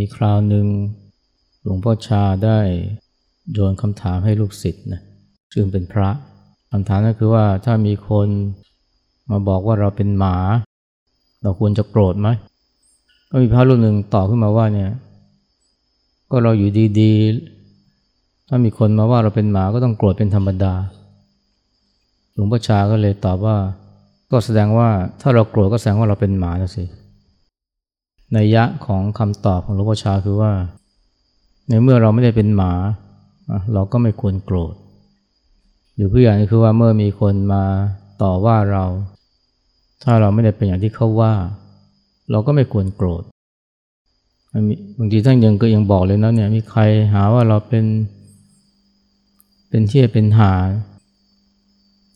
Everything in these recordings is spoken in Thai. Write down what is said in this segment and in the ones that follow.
มีคราวหนึ่งหลวงพ่อชาได้โยนคำถามให้ลูกศิษย์นะซึ่งเป็นพระคำถามนั่นคือว่าถ้ามีคนมาบอกว่าเราเป็นหมา เราควรจะโกรธไหมก็มีพระรูปหนึ่งตอบขึ้นมาว่าเนี่ย ก็เราอยู่ดีๆ ถ้ามีคนมาว่าเราเป็นหมาก็ต้องโกรธเป็นธรรมดา หลวงพ่อชาก็เลยตอบว่า ก็แสดงว่าถ้าเราโกรธก็แสดงว่าเราเป็นหมานะสิ นยะของคำตอบของหลวงพ่อชาคือว่า ในเมื่อเราไม่ได้เป็นหมา เราก็ไม่ควรโกรธหรือเพื่อนคือว่าเมื่อมีคนมาต่อว่าเรา ถ้าเราไม่ได้เป็นอย่างที่เขาว่า เราก็ไม่ควรโกรธบางทีท่านยังก็ยังบอกเลยนะเนี่ยมีใครหาว่าเราเป็น เป็นเที่ยเป็นหา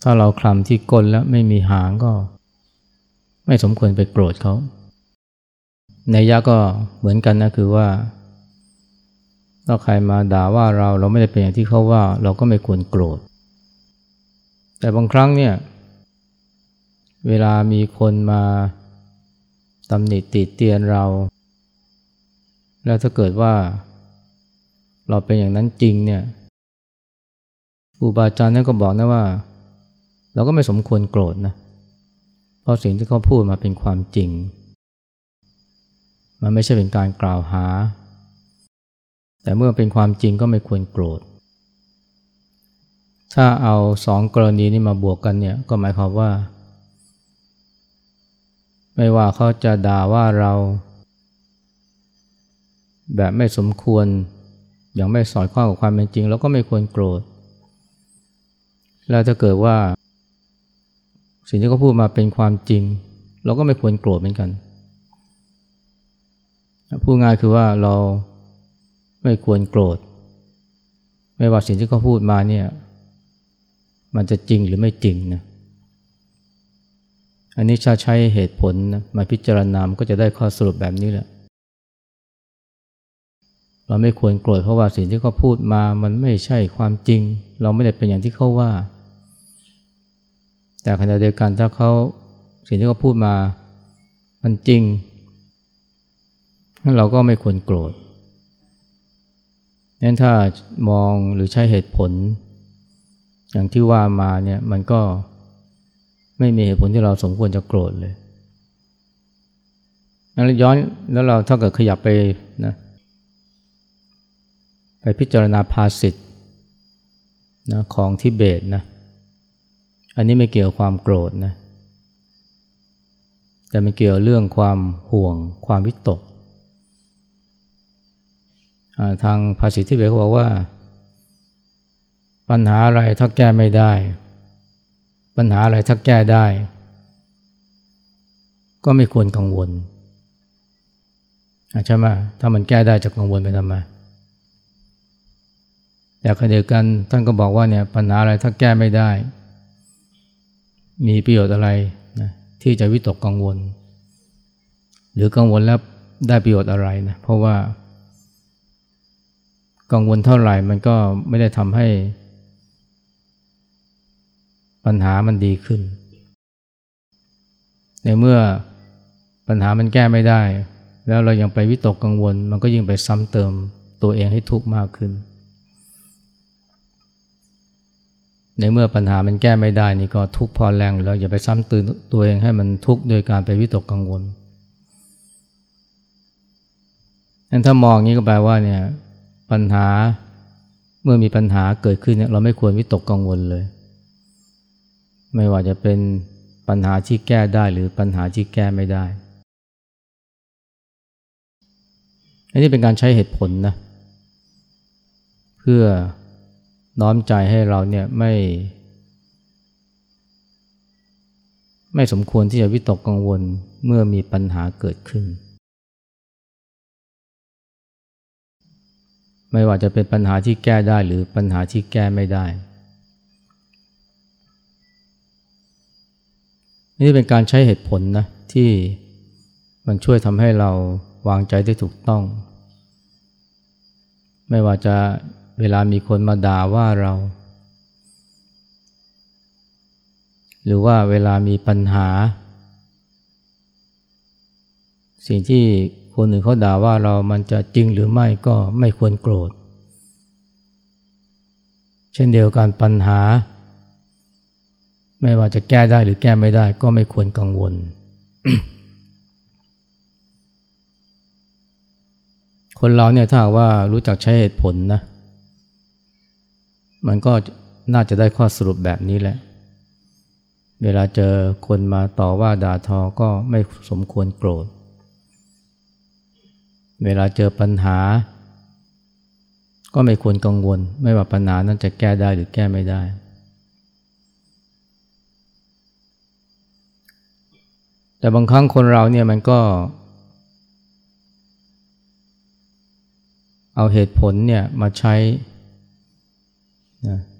ถ้าเราคลำที่ก้นแล้วไม่มีหางก็ ไม่สมควรไปโกรธเขา ในยะก็เหมือนกันนะคือว่าถ้าใครมาด่าว่าเราเราไม่ได้เป็นอย่างที่เขาว่า เราก็ไม่ควรโกรธ แต่บางครั้งเนี่ยเวลามีคนมาตำหนิติเตียนเรา แล้วถ้าเกิดว่า เราเป็นอย่างนั้นจริงเนี่ยครูบาอาจารย์นั่นก็บอกนะว่า เราก็ไม่สมควรโกรธนะเพราะสิ่งที่เขาพูดมาเป็นความจริง มันไม่ใช่เป็นการกล่าวหา แต่เมื่อเป็นความจริงก็ไม่ควรโกรธ ถ้าเอาสองกรณีนี้มาบวกกันเนี่ยก็หมายความว่า ไม่ว่าเขาจะด่าว่าเรา แบบไม่สมควร อย่างไม่สอดคล้องกับความเป็นจริงเราก็ไม่ควรโกรธ แล้วถ้าเกิดว่า สิ่งที่เขาพูดมาเป็นความจริง เราก็ไม่ควรโกรธเหมือนกัน พูดง่ายคือว่าเราไม่ควรโกรธ ไม่ว่าสิ่งที่เขาพูดมาเนี่ย มันจะจริงหรือไม่จริงนะอันนี้ชาใช้เหตุผลนะมาพิจารณามันก็จะได้ข้อสรุปแบบนี้แหละ เราไม่ควรโกรธเพราะว่าสิ่งที่เขาพูดมามันไม่ใช่ความจริง เราไม่ได้เป็นอย่างที่เขาว่า แต่ขณะเดียวกันถ้าเขาสิ่งที่เขาพูดมา มันจริง เราก็ไม่ควรโกรธนั้นถ้ามองหรือใช้เหตุผล อย่างที่ว่ามาเนี่ยมันก็ไม่มีเหตุผลที่เราสมควรจะโกรธเลยนั้นย้อนแล้วเราถ้าเกิดขยับไปนะไปพิจารณาภาสิทธ์นะของทิเบตนะอันนี้ไม่เกี่ยวความโกรธนะแต่มันเกี่ยวเรื่องความห่วงความวิตก ทางภาษิตที่เบเขาบอกว่า ปัญหาอะไรถ้าแก้ไม่ได้ ปัญหาอะไรถ้าแก้ได้ ก็ไม่ควรกังวลใช่ไหมถ้ามันแก้ได้จะกังวลไปทำไมแต่ขณะเดียวกันท่านก็บอกว่าเนี่ยปัญหาอะไรถ้าแก้ไม่ได้ มีประโยชน์อะไรนะที่จะวิตกกังวล หรือกังวลแล้วได้ประโยชน์อะไรนะเพราะว่า กังวลเท่าไหร่มันก็ไม่ได้ทำให้ ปัญหามันดีขึ้น ในเมื่อปัญหามันแก้ไม่ได้ แล้วเรายังไปวิตกกังวล มันก็ยิ่งไปซ้ำเติมตัวเองให้ทุกข์มากขึ้น ในเมื่อปัญหามันแก้ไม่ได้นี่ก็ทุกข์พอแรงแล้วอย่าไปซ้ำเติมตัวเองให้มันทุกข์โดยการไปวิตกกังวลนั้นถ้ามองนี้ก็แปลว่าเนี่ย ปัญหาเมื่อมีปัญหาเกิดขึ้นเนี่ยเราไม่ควรวิตกกังวลเลย ไม่ว่าจะเป็นปัญหาที่แก้ได้หรือปัญหาที่แก้ไม่ได้ อันนี้เป็นการใช้เหตุผลนะ เพื่อน้อมใจให้เราเนี่ยไม่ ไม่สมควรที่จะวิตกกังวลเมื่อมีปัญหาเกิดขึ้น ไม่ว่าจะเป็นปัญหาที่แก้ได้หรือปัญหาที่แก้ไม่ได้ นี่เป็นการใช้เหตุผลนะที่มันช่วยทำให้เราวางใจได้ถูกต้อง ไม่ว่าจะเวลามีคนมาด่าว่าเรา หรือว่าเวลามีปัญหา สิ่งที่ คนอื่นเขาด่าว่าเรามันจะจริงหรือไม่ก็ไม่ควรโกรธ เช่นเดียวกันปัญหา ไม่ว่าจะแก้ได้หรือแก้ไม่ได้ก็ไม่ควรกังวล คนเราเนี่ยถ้าว่ารู้จักใช้เหตุผลนะ มันก็น่าจะได้ข้อสรุปแบบนี้แหละ เวลาเจอคนมาต่อว่าด่าทอก็ไม่สมควรโกรธ เวลาเจอปัญหา ก็ไม่ควรกังวล ไม่ว่าปัญหานั้นจะแก้ได้หรือแก้ไม่ได้ แต่บางครั้งคนเราเนี่ยมันก็ เอาเหตุผลเนี่ยมาใช้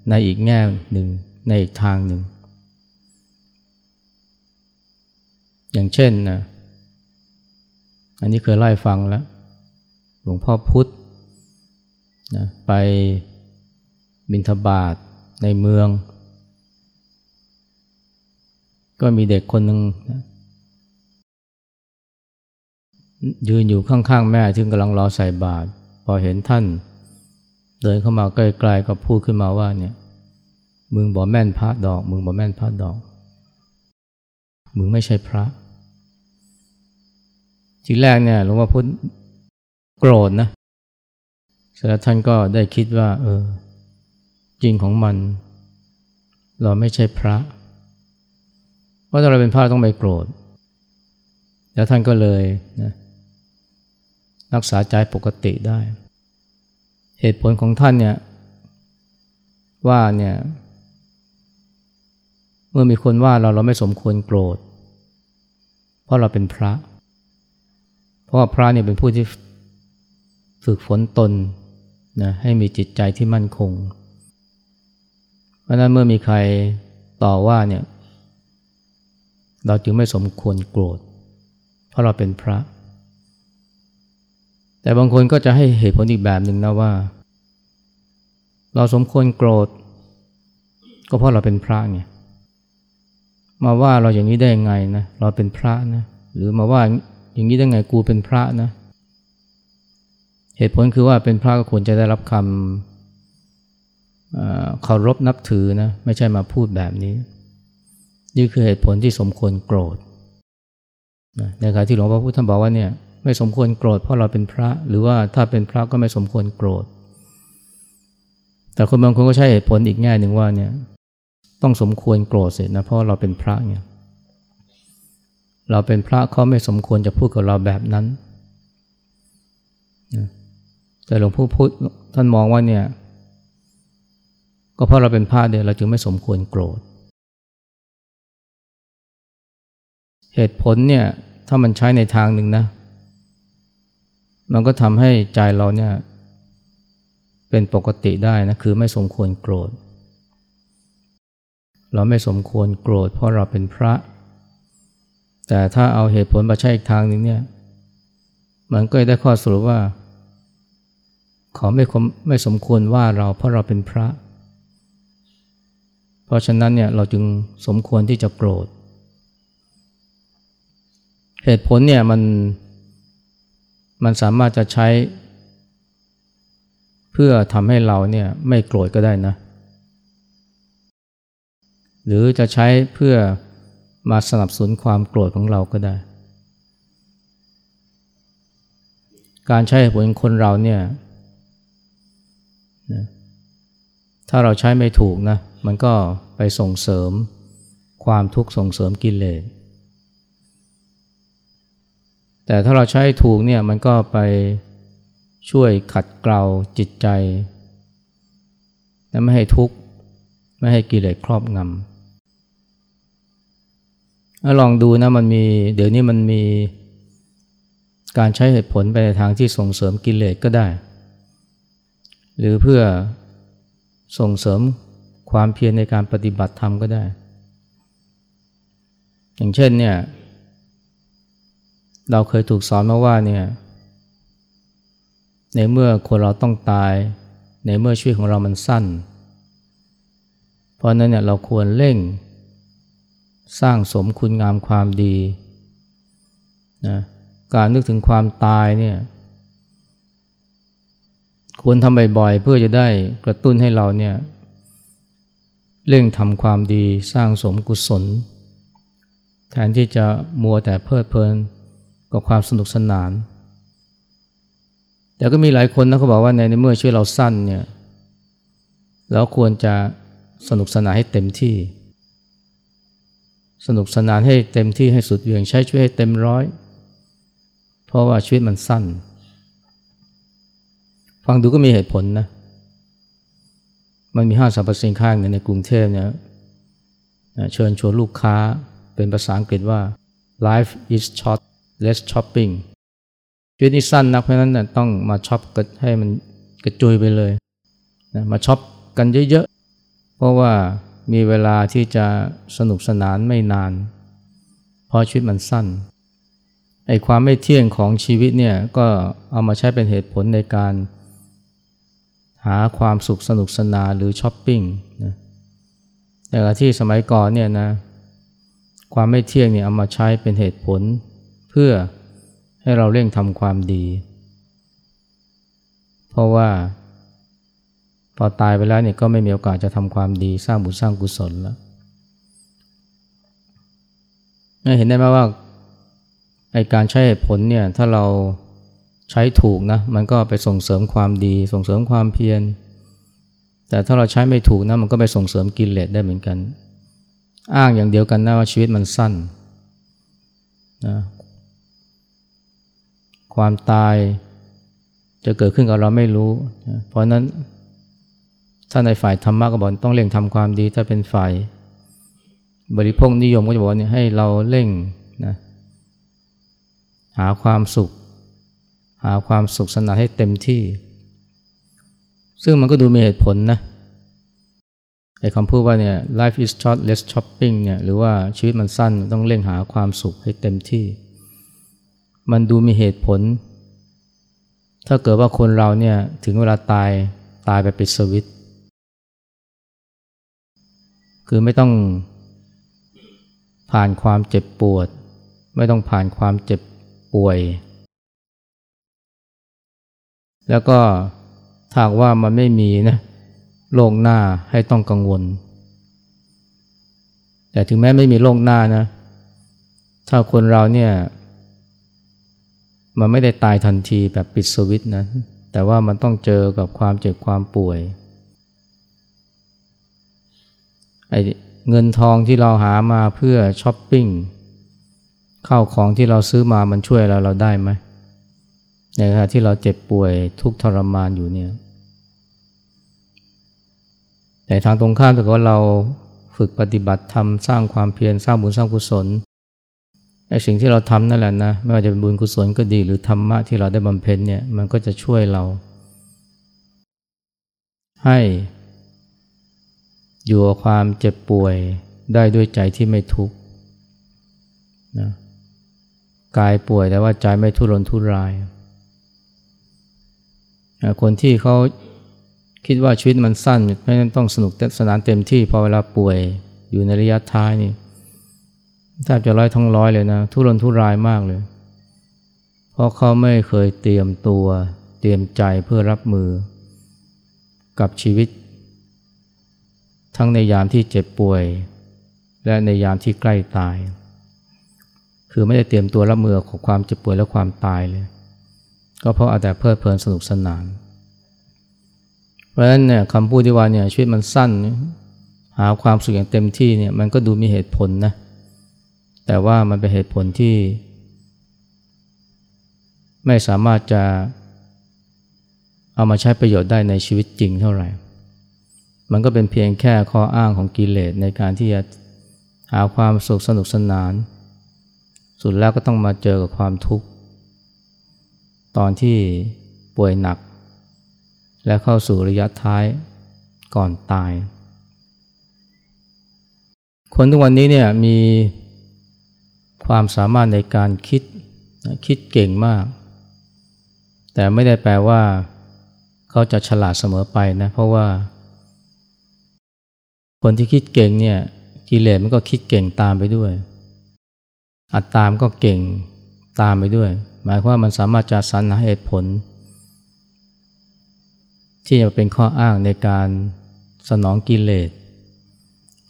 ในอีกแง่หนึ่งในอีกทางหนึ่ง อย่างเช่นนะอันนี้เคยไล่ฟังแล้ว หลวงพ่อพุธนะไปบินทบาทในเมือง ก็มีเด็กคนหนึ่งนะยืนอยู่ข้างๆแม่ซึ่งกำลังรอใส่บาตรพอเห็นท่าน เดินเข้ามาใกล้ๆก็พูดขึ้นมาว่าเนี่ยมึงบอกแม่นพระดอก มึงบอกแม่นพระดอก มึงไม่ใช่พระทีแรกเนี่ยหลวงพ่อพุธ โกรธนะเสร็จแล้วท่านก็ได้คิดว่า เออ จริงของมัน เราไม่ใช่พระเพราะถ้าเราเป็นพระต้องไม่โกรธ แล้วท่านก็เลยนะรักษาใจปกติได้ เหตุผลของท่านเนี่ยว่าเนี่ยเมื่อมีคนว่าเราเราไม่สมควรโกรธ เพราะเราเป็นพระ เพราะพระเนี่ยเป็นผู้ที่ ฝึกฝนตนนะให้มีจิตใจที่มั่นคง เพราะนั้นเมื่อมีใครต่อว่าเนี่ยเราจึงไม่สมควรโกรธ เพราะเราเป็นพระ แต่บางคนก็จะให้เหตุผลอีกแบบหนึ่งนะว่า เราสมควรโกรธ ก็เพราะเราเป็นพระไงมาว่าเราอย่างนี้ได้ยังไงนะเราเป็นพระนะหรือมาว่าอย่างนี้ได้ไงกูเป็นพระนะ เหตุผลคือว่าเป็นพระก็ควรจะได้รับคำเคารพนับถือนะไม่ใช่มาพูดแบบนี้ นี่คือเหตุผลที่สมควรโกรธในขณะที่หลวงพ่อพุทธท่านบอกว่าเนี่ยไม่สมควรโกรธเพราะเราเป็นพระ หรือว่าถ้าเป็นพระก็ไม่สมควรโกรธ แต่คนบางคนก็ใช้เหตุผลอีกแง่หนึ่งว่าเนี่ยต้องสมควรโกรธเสร็จนะเพราะเราเป็นพระเนี่ยเราเป็นพระเขาไม่สมควรจะพูดกับเราแบบนั้น แต่หลวงพ่อพูดท่านมองว่าเนี่ย ก็เพราะเราเป็นพระเดียวเราจึงไม่สมควรโกรธ เหตุผลเนี่ยถ้ามันใช้ในทางหนึ่งนะ มันก็ทำให้ใจเราเนี่ยเป็นปกติได้นะคือไม่สมควรโกรธ เราไม่สมควรโกรธเพราะเราเป็นพระ แต่ถ้าเอาเหตุผลมาใช้อีกทางหนึ่งเนี่ย มันก็ได้ข้อสรุปว่า เขาไม่ไม่สมควรว่าเราเพราะเราเป็นพระ เพราะฉะนั้นเนี่ยเราจึงสมควรที่จะโกรธ เหตุผลเนี่ยมันมันสามารถจะใช้ เพื่อทำให้เราเนี่ยไม่โกรธก็ได้นะ หรือจะใช้เพื่อมาสนับสนุนความโกรธของเราก็ได้ การใช้เหตุผลคนเราเนี่ย นะถ้าเราใช้ไม่ถูกนะ มันก็ไปส่งเสริมความทุกข์ส่งเสริมกิเลส แต่ถ้าเราใช้ถูกเนี่ยมันก็ไปช่วยขัดเกลาจิตใจ และไม่ให้ทุกข์ไม่ให้กิเลสครอบงำลองดูนะมันมีเดี๋ยวนี้มันมีการใช้เหตุผลไปในทางที่ส่งเสริมกิเลสก็ได้ หรือเพื่อส่งเสริมความเพียรในการปฏิบัติธรรมก็ได้ อย่างเช่นเนี่ยเราเคยถูกสอนมาว่าเนี่ยในเมื่อคนเราต้องตาย ในเมื่อชีวิตของเรามันสั้น เพราะนั้นเนี่ยเราควรเร่ง สร้างสมคุณงามความดีนะการนึกถึงความตายเนี่ย ควรทำบ่อยๆ เพื่อจะได้กระตุ้นให้เราเนี่ยเร่งทำความดีสร้างสมกุศล แทนที่จะมัวแต่เพลิดเพลินกับความสนุกสนาน แต่ก็มีหลายคนนะเขาบอกว่าในเมื่อชีวิตเราสั้นเนี่ยเราควรจะสนุกสนานให้เต็มที่ สนุกสนานให้เต็มที่ให้สุดเวียงใช้ชีวิตให้เต็มร้อย เพราะว่าชีวิตมันสั้น ฟังดูก็มีเหตุผลนะ มันมีห้างสรรพสินค้าหนึ่งในกรุงเทพเนี่ยเชิญชวนลูกค้าเป็นภาษาอังกฤษว่า life is short let's shopping ชีวิตนี้สั้นนักเพราะนั้นนะต้องมาช็อปกันให้มันกระจุยไปเลยนะมาช็อปกันเยอะๆ เพราะว่ามีเวลาที่จะสนุกสนานไม่นาน เพราะชีวิตมันสั้นไอ้ความไม่เที่ยงของชีวิตเนี่ยก็เอามาใช้เป็นเหตุผลในการ หาความสุขสนุกสนานหรือช้อปปิ้งนะแต่ที่สมัยก่อนเนี่ยนะความไม่เที่ยงเนี่ยเอามาใช้เป็นเหตุผล เพื่อให้เราเร่งทำความดี เพราะว่า พอตายไปแล้วเนี่ยก็ไม่มีโอกาสจะทำความดีสร้างบุญสร้างกุศลแล้วเห็นได้ไหมว่าไอการใช้เหตุผลเนี่ยถ้าเรา ใช้ถูกนะมันก็ไปส่งเสริมความดีส่งเสริมความเพียร แต่ถ้าเราใช้ไม่ถูกนะมันก็ไปส่งเสริมกิเลสได้เหมือนกัน อ้างอย่างเดียวกันนะว่าชีวิตมันสั้นนะความตายจะเกิดขึ้นกับเราไม่รู้นะเพราะนั้นถ้าในฝ่ายธรรมะก็บอกต้องเร่งทำความดีถ้าเป็นฝ่าย บริโภคนิยมก็จะบอกเนี่ยให้เราเร่งนะหาความสุข หาความสุขสนานให้เต็มที่ ซึ่งมันก็ดูมีเหตุผลนะไอ้คำพูดว่าเนี่ย life is short less shopping เนี่ยหรือว่าชีวิตมันสั้นต้องเร่งหาความสุขให้เต็มที่ มันดูมีเหตุผล ถ้าเกิดว่าคนเราเนี่ยถึงเวลาตายตายไปปิดสวิตคือไม่ต้องผ่านความเจ็บปวด ไม่ต้องผ่านความเจ็บป่วย แล้วก็ถ้าว่ามันไม่มีนะโลกหน้าให้ต้องกังวล แต่ถึงแม้ไม่มีโลกหน้านะ ถ้าคนเราเนี่ย มันไม่ได้ตายทันทีแบบปิดสวิตนะ แต่ว่ามันต้องเจอกับความเจ็บความป่วยไอเงินทองที่เราหามาเพื่อช้อปปิ้งข้าวของที่เราซื้อมามันช่วยเราเราได้ไหม ในขณะที่เราเจ็บป่วยทุกทรมานอยู่เนี่ยแต่ทางตรงข้ามถ้าเกิดว่าเราฝึกปฏิบัติทำสร้างความเพียรสร้างบุญสร้างกุศลไอ้สิ่งที่เราทำนั่นแหละนะไม่ว่าจะเป็นบุญกุศลก็ดี หรือธรรมะที่เราได้บำเพ็ญเนี่ยมันก็จะช่วยเรา ให้อยู่กับความเจ็บป่วยได้ด้วยใจที่ไม่ทุกข์นะกายป่วยแต่ว่าใจไม่ทุรนทุราย คนที่เขาคิดว่าชีวิตมันสั้นไม่ต้องสนุกสนานเต็มที่พอเวลาป่วยอยู่ในระยะท้ายนี่แทบจะร้อยทั้งร้อยเลยนะ ทุรนทุรายมากเลย เพราะเขาไม่เคยเตรียมตัวเตรียมใจเพื่อรับมือ กับชีวิต ทั้งในยามที่เจ็บป่วย และในยามที่ใกล้ตาย คือไม่ได้เตรียมตัวรับมือกับความเจ็บป่วยและความตายเลย ก็เพราะอาแต่เพลิดเพลินสนุกสนาน เพราะฉะนั้นเนี่ยคำพูดที่ว่าเนี่ยชีวิตมันสั้น หาความสุขอย่างเต็มที่เนี่ยมันก็ดูมีเหตุผลนะ แต่ว่ามันเป็นเหตุผลที่ ไม่สามารถจะเอามาใช้ประโยชน์ได้ในชีวิตจริงเท่าไหร่ มันก็เป็นเพียงแค่ข้ออ้างของกิเลสในการที่จะหาความสุขสนุกสนาน สุดแล้วก็ต้องมาเจอกับความทุกข์ ตอนที่ป่วยหนัก และเข้าสู่ระยะท้ายก่อนตาย คนทุกวันนี้เนี่ยมีความสามารถในการคิดคิดเก่งมาก แต่ไม่ได้แปลว่า เขาจะฉลาดเสมอไปนะเพราะว่า คนที่คิดเก่งเนี่ยกิเลสมันก็คิดเก่งตามไปด้วย อัตตามก็เก่งตามไปด้วย หมายความว่ามันสามารถจะสรรหาเหตุผล ที่จะเป็นข้ออ้างในการสนองกิเลส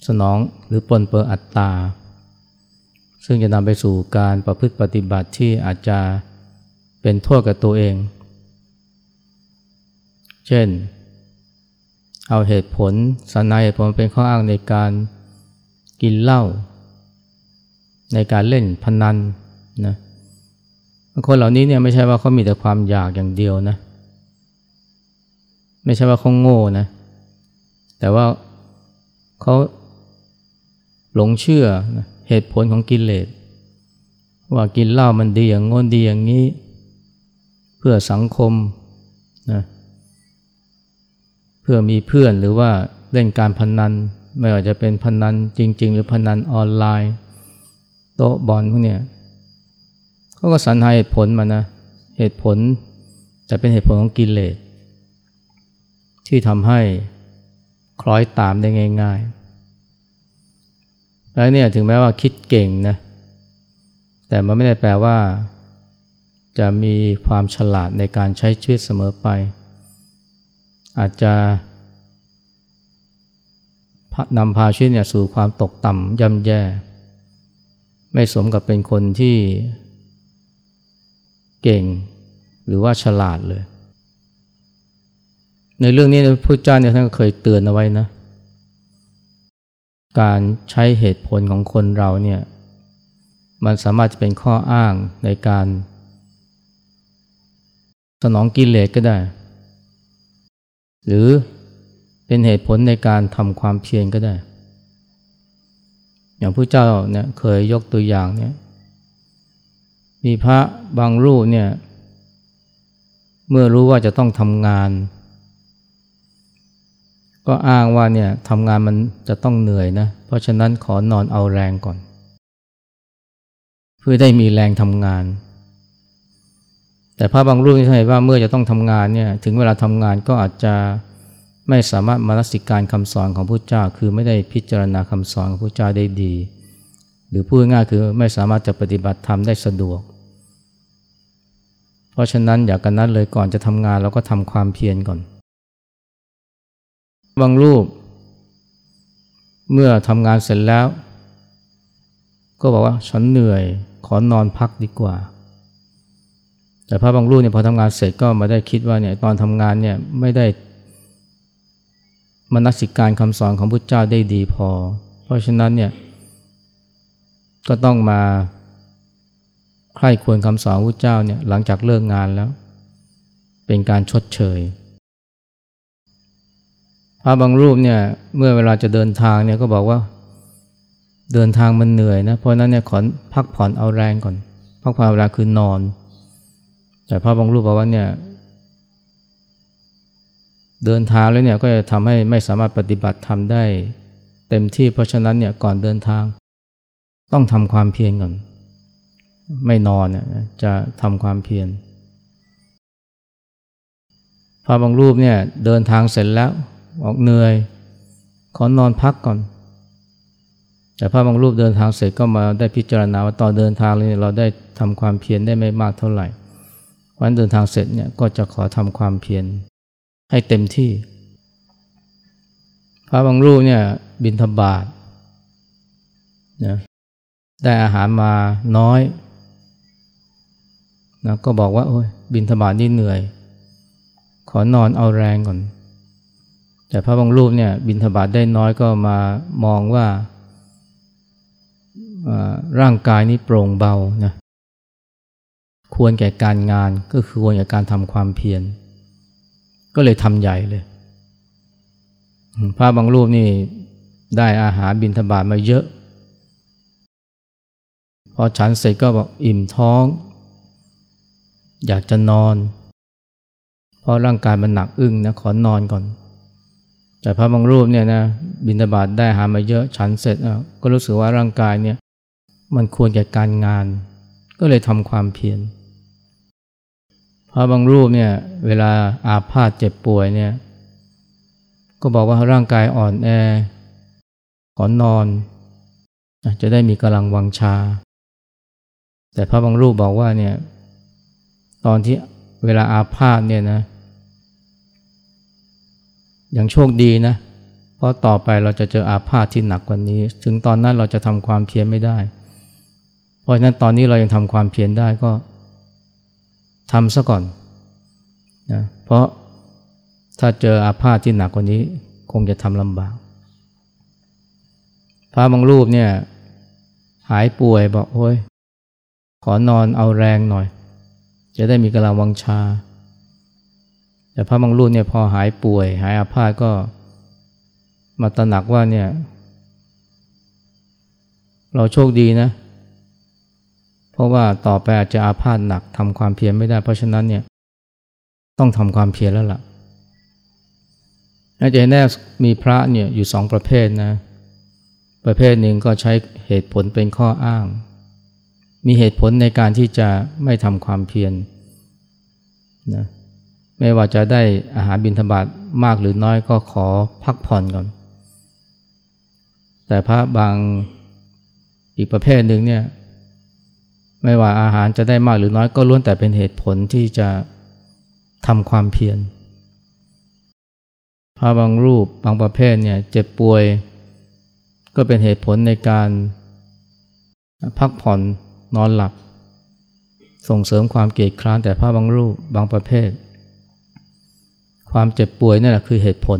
สนองหรือปนเปื้ออัตตา ซึ่งจะนำไปสู่การประพฤติปฏิบัติที่อาจจะเป็นโทษกับตัวเอง เช่น เอาเหตุผลสนายเหตุผลเป็นข้ออ้างในการกินเหล้าในการเล่นพนันนะ คนเหล่านี้เนี่ยไม่ใช่ว่าเขามีแต่ความอยากอย่างเดียวนะ ไม่ใช่ว่าเขาโง่นะ แต่ว่าเขาหลงเชื่อนะเหตุผลของกิเลสว่ากินเหล้ามันดีอย่างงนดีอย่างนี้ เพื่อสังคมนะเพื่อมีเพื่อนหรือว่าเล่นการพนันไม่ว่าจะเป็นพนันจริง ๆ หรือพนันออนไลน์ โต๊ะบอลพวกเนี้ย เขาก็สรรหาเหตุผลมานะ เหตุผล แต่เป็นเหตุผลของกิเลสที่ทำให้คล้อยตามได้ง่าย ๆ แล้วเนี่ยถึงแม้ว่าคิดเก่งนะ แต่มันไม่ได้แปลว่า จะมีความฉลาดในการใช้ชีวิตเสมอไป อาจจะนำพาชีวิตเนี่ยสู่ความตกต่ำย่ำแย่ ไม่สมกับเป็นคนที่ เก่ง หรือว่าฉลาดเลย ในเรื่องนี้พระพุทธเจ้าเนี่ยท่านเคยเตือนเอาไว้นะ การใช้เหตุผลของคนเราเนี่ยมันสามารถจะเป็นข้ออ้างในการ สนองกิเลสก็ได้ หรือเป็นเหตุผลในการทำความเพียรก็ได้ อย่างพระเจ้าเนี่ยเคยยกตัวอย่างเนี่ย มีพระบางรูปเนี่ยเมื่อรู้ว่าจะต้องทำงาน ก็อ้างว่าเนี่ยทำงานมันจะต้องเหนื่อยนะ เพราะฉะนั้นขอนอนเอาแรงก่อน เพื่อได้มีแรงทำงาน แต่พระบางรูปนี่ใช่ว่าเมื่อจะต้องทำงานเนี่ยถึงเวลาทำงานก็อาจจะไม่สามารถมารัสิการคำสอนของพระเจ้า คือไม่ได้พิจารณาคำสอนของพระเจ้าได้ดี หรือพูดง่ายคือไม่สามารถจะปฏิบัติธรรมได้สะดวก เพราะฉะนั้นอย่ากกันนั้นเลยก่อนจะทำงานเราก็ทำความเพียรก่อน บางรูป เมื่อทำงานเสร็จแล้ว ก็บอกว่าฉันเหนื่อยขอนอนพักดีกว่า แต่พระบางรูปเนี่ยพอทำงานเสร็จก็มาได้คิดว่าเนี่ยตอนทำงานเนี่ยไม่ได้มนัสิการคำสอนของพุทธเจ้าได้ดีพอ เพราะฉะนั้นเนี่ยก็ต้องมา ใครควรคำสอนพระเจ้าเนี่ยหลังจากเลิกงานแล้ว เป็นการชดเชยพระบางรูปเนี่ยเมื่อเวลาจะเดินทางเนี่ยก็บอกว่าเดินทางมันเหนื่อยนะเพราะนั้นเนี่ยขอพักผ่อนเอาแรงก่อน พักผ่อนเวลาคือนอน แต่พระบางรูปบอกว่าเนี่ยเดินทางแล้วเนี่ยก็จะทำให้ไม่สามารถปฏิบัติทำได้ เต็มที่เพราะฉะนั้นเนี่ยก่อนเดินทาง ต้องทำความเพียรก่อน ไม่นอนจะทำความเพียรพระบางรูปเนี่ยเดินทางเสร็จแล้วออกเหนื่อย ขอนอนพักก่อน แต่พระบางรูปเดินทางเสร็จก็มาได้พิจารณาว่าตอนเดินทางเลยเราได้ทำความเพียรได้ไม่มากเท่าไหร่ วันเดินทางเสร็จเนี่ยก็จะขอทำความเพียรให้เต็มที่ พระบางรูปเนี่ยบินทบาทนะได้อาหารมาน้อย นะก็บอกว่าโอ้ยบินธบาตนี่เหนื่อย ขอนอนเอาแรงก่อน แต่พระบางรูปเนี่ยบินธบาตได้น้อยก็มามองว่าร่างกายนี้โปร่งเบานะควรแก่การงานก็คือควรแก่การทำความเพียรก็เลยทำใหญ่เลยพระบางรูปนี่ได้อาหารบินธบาตมาเยอะ พอฉันเสร็จก็บอกอิ่มท้อง อยากจะนอน เพราะร่างกายมันหนักอึ้งนะขอนอนก่อน แต่พระบางรูปเนี่ยนะบินบาตได้หามาเยอะฉันเสร็จก็รู้สึกว่าร่างกายเนี่ยมันควรแก่การงาน ก็เลยทำความเพียรพระบางรูปเนี่ยเวลาอาพาธเจ็บป่วยเนี่ยก็บอกว่าร่างกายอ่อนแอขอนอนจะได้มีกำลังวังชา แต่พระบางรูปบอกว่าเนี่ย ตอนที่เวลาอาพาธเนี่ยนะอย่างโชคดีนะ เพราะต่อไปเราจะเจออาพาธที่หนักกว่านี้ ถึงตอนนั้นเราจะทำความเพียรไม่ได้ เพราะฉะนั้นตอนนี้เรายังทำความเพียรได้ก็ทำซะก่อนนะเพราะถ้าเจออาพาธที่หนักกว่านี้ คงจะทำลำบาก พระบางรูปเนี่ยหายป่วยบอกโอ้ยขอนอนเอาแรงหน่อย จะได้มีกำลังวังชา แต่พระบางรูปเนี่ยพอหายป่วย หายอาพาธก็มาตระหนักว่าเนี่ย เราโชคดีนะ เพราะว่าต่อไปอาจจะอาพาธหนักทำความเพียรไม่ได้ เพราะฉะนั้นเนี่ยต้องทำความเพียรแล้วล่ะอาจารย์แน่มีพระเนี่ยอยู่สองประเภทนะ ประเภทหนึ่งก็ใช้เหตุผลเป็นข้ออ้าง มีเหตุผลในการที่จะไม่ทำความเพียรนะไม่ว่าจะได้อาหารบิณฑบาตมากหรือน้อยก็ขอพักผ่อนก่อน แต่พระบางอีกประเภทหนึ่งเนี่ยไม่ว่าอาหารจะได้มากหรือน้อยก็ล้วนแต่เป็นเหตุผลที่จะทำความเพียร พระบางรูปบางประเภทเนี่ยเจ็บป่วย ก็เป็นเหตุผลในการพักผ่อน นอนหลับ ส่งเสริมความเกียดคร้านแต่พระบางรูปบางประเภท ความเจ็บป่วยนี่แหละคือเหตุผล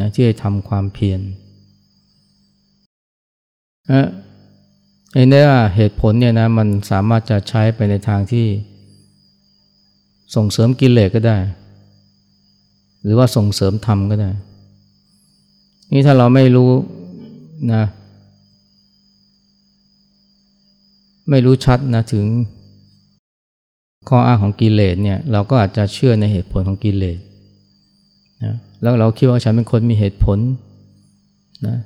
นะที่จะทำความเพียรไอ้เนี่ยเหตุผลเนี่ยนะมันสามารถจะใช้ไปในทางที่ ส่งเสริมกิเลสก็ได้ หรือว่าส่งเสริมธรรมก็ได้ นี่ถ้าเราไม่รู้นะ ไม่รู้ชัดนะถึงข้ออ้างของกิเลสเนี่ยเราก็อาจจะเชื่อในเหตุผลของกิเลสนะแล้วเราคิดว่าฉันเป็นคนมีเหตุผลนะ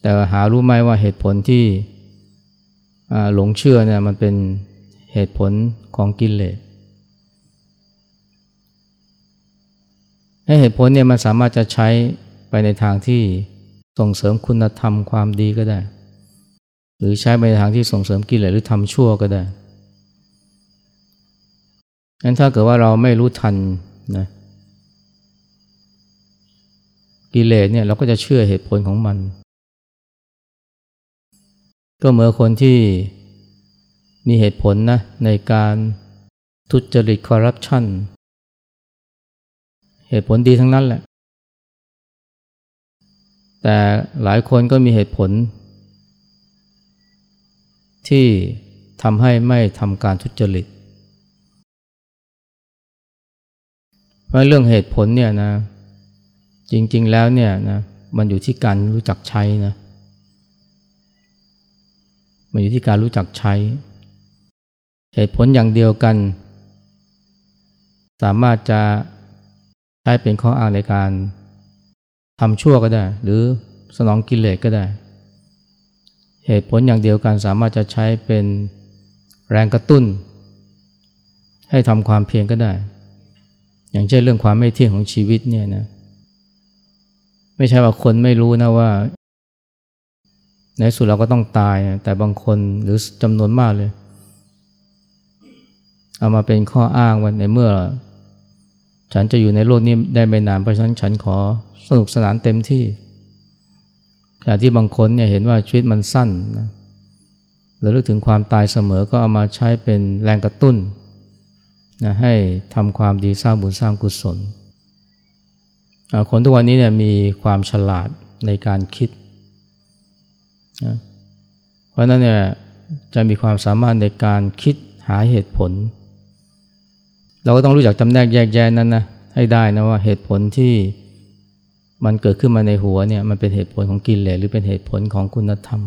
แต่หารู้ไหมว่าเหตุผลที่หลงเชื่อเนี่ยมันเป็นเหตุผลของกิเลสให้เหตุผลเนี่ยมันสามารถจะใช้ไปในทางที่ส่งเสริมคุณธรรมความดีก็ได้ หรือใช้ไปในทางที่ส่งเสริมกิเลสหรือทำชั่วก็ได้งั้นถ้าเกิดว่าเราไม่รู้ทันนะกิเลสเนี่ยเราก็จะเชื่อเหตุผลของมัน ก็เหมือนคนที่มีเหตุผลนะในการทุจริตคอร์รัปชันเหตุผลดีทั้งนั้นแหละ แต่หลายคนก็มีเหตุผล ที่ทำให้ไม่ทำการทุจริต เพราะเรื่องเหตุผลเนี่ยนะ จริง ๆ แล้วเนี่ยนะมันอยู่ที่การรู้จักใช้นะมันอยู่ที่การรู้จักใช้ เหตุผลอย่างเดียวกัน สามารถจะใช้เป็นข้ออ้างในการทำชั่วก็ได้ หรือสนองกิเลสก็ได้ เหตุผลอย่างเดียวกันสามารถจะใช้เป็นแรงกระตุ้น ให้ทำความเพียรก็ได้ อย่างเช่นเรื่องความไม่เที่ยงของชีวิตเนี่ยนะไม่ใช่ว่าคนไม่รู้นะว่า ในสุดเราก็ต้องตายแต่บางคนหรือจำนวนมากเลย เอามาเป็นข้ออ้างวันในเมื่อ ฉันจะอยู่ในโลกนี้ได้ไม่นานเพราะฉะนั้นฉันขอสนุกสนานเต็มที่ แต่ที่บางคนเนี่ยเห็นว่าชีวิตมันสั้นนะหรือลึกถึงความตายเสมอก็เอามาใช้เป็นแรงกระตุ้นนะให้ทำความดีสร้างบุญสร้างกุศล คนทุกวันนี้เนี่ยมีความฉลาดในการคิดนะเพราะนั้นเนี่ยจะมีความสามารถในการคิดหาเหตุผล เราก็ต้องรู้จักจำแนกแยกแยะนั้นนะให้ได้นะว่าเหตุผลที่ มันเกิดขึ้นมาในหัวเนี่ยมันเป็นเหตุผลของกิเลสหรือเป็นเหตุผลของคุณธรรม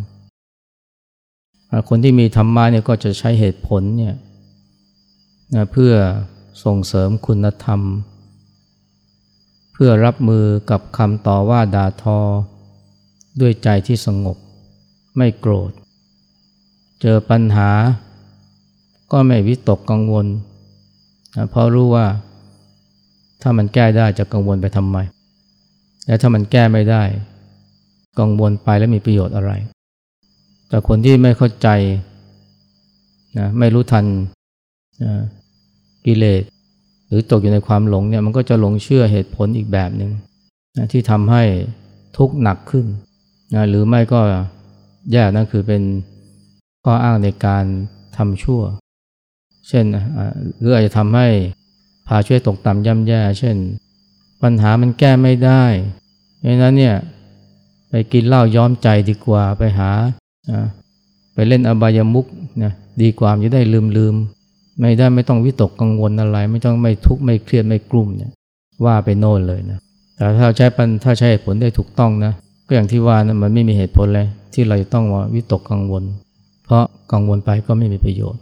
คนที่มีธรรมะเนี่ยก็จะใช้เหตุผลเนี่ยนะเพื่อส่งเสริมคุณธรรม เพื่อรับมือกับคำต่อว่าด่าทอ ด้วยใจที่สงบ ไม่โกรธ เจอปัญหา ก็ไม่วิตกกังวลนะเพราะรู้ว่าถ้ามันแก้ได้จะกังวลไปทำไม และถ้ามันแก้ไม่ได้ กังวลไปแล้วมีประโยชน์อะไร แต่คนที่ไม่เข้าใจนะไม่รู้ทันนะกิเลสหรือตกอยู่ในความหลงเนี่ยมันก็จะหลงเชื่อเหตุผลอีกแบบหนึ่งนะที่ทำให้ทุกข์หนักขึ้นนะหรือไม่ก็แย่นั่นคือเป็นข้ออ้างในการทำชั่ว เช่นหรืออาจจะทำให้พาช่วยตกต่ำย่ำแย่ เช่น ปัญหามันแก้ไม่ได้เพราะนั้นเนี่ยไปกินเหล้าย้อมใจดีกว่าไปหาไปเล่นอบายมุกนะดีกว่าจะได้ลืมลืมไม่ได้ไม่ต้องวิตกกังวลอะไร ไม่ต้องไม่ทุกข์ไม่เครียดไม่กลุ่มเนี่ยว่าไปโน่นเลยนะแต่ถ้าใช้ปัญถ้าใช้เหตุผลได้ถูกต้องนะก็อย่างที่ว่านะมันไม่มีเหตุผลเลยที่เราจะต้องว่าวิตกกังวล เพราะกังวลไปก็ไม่มีประโยชน์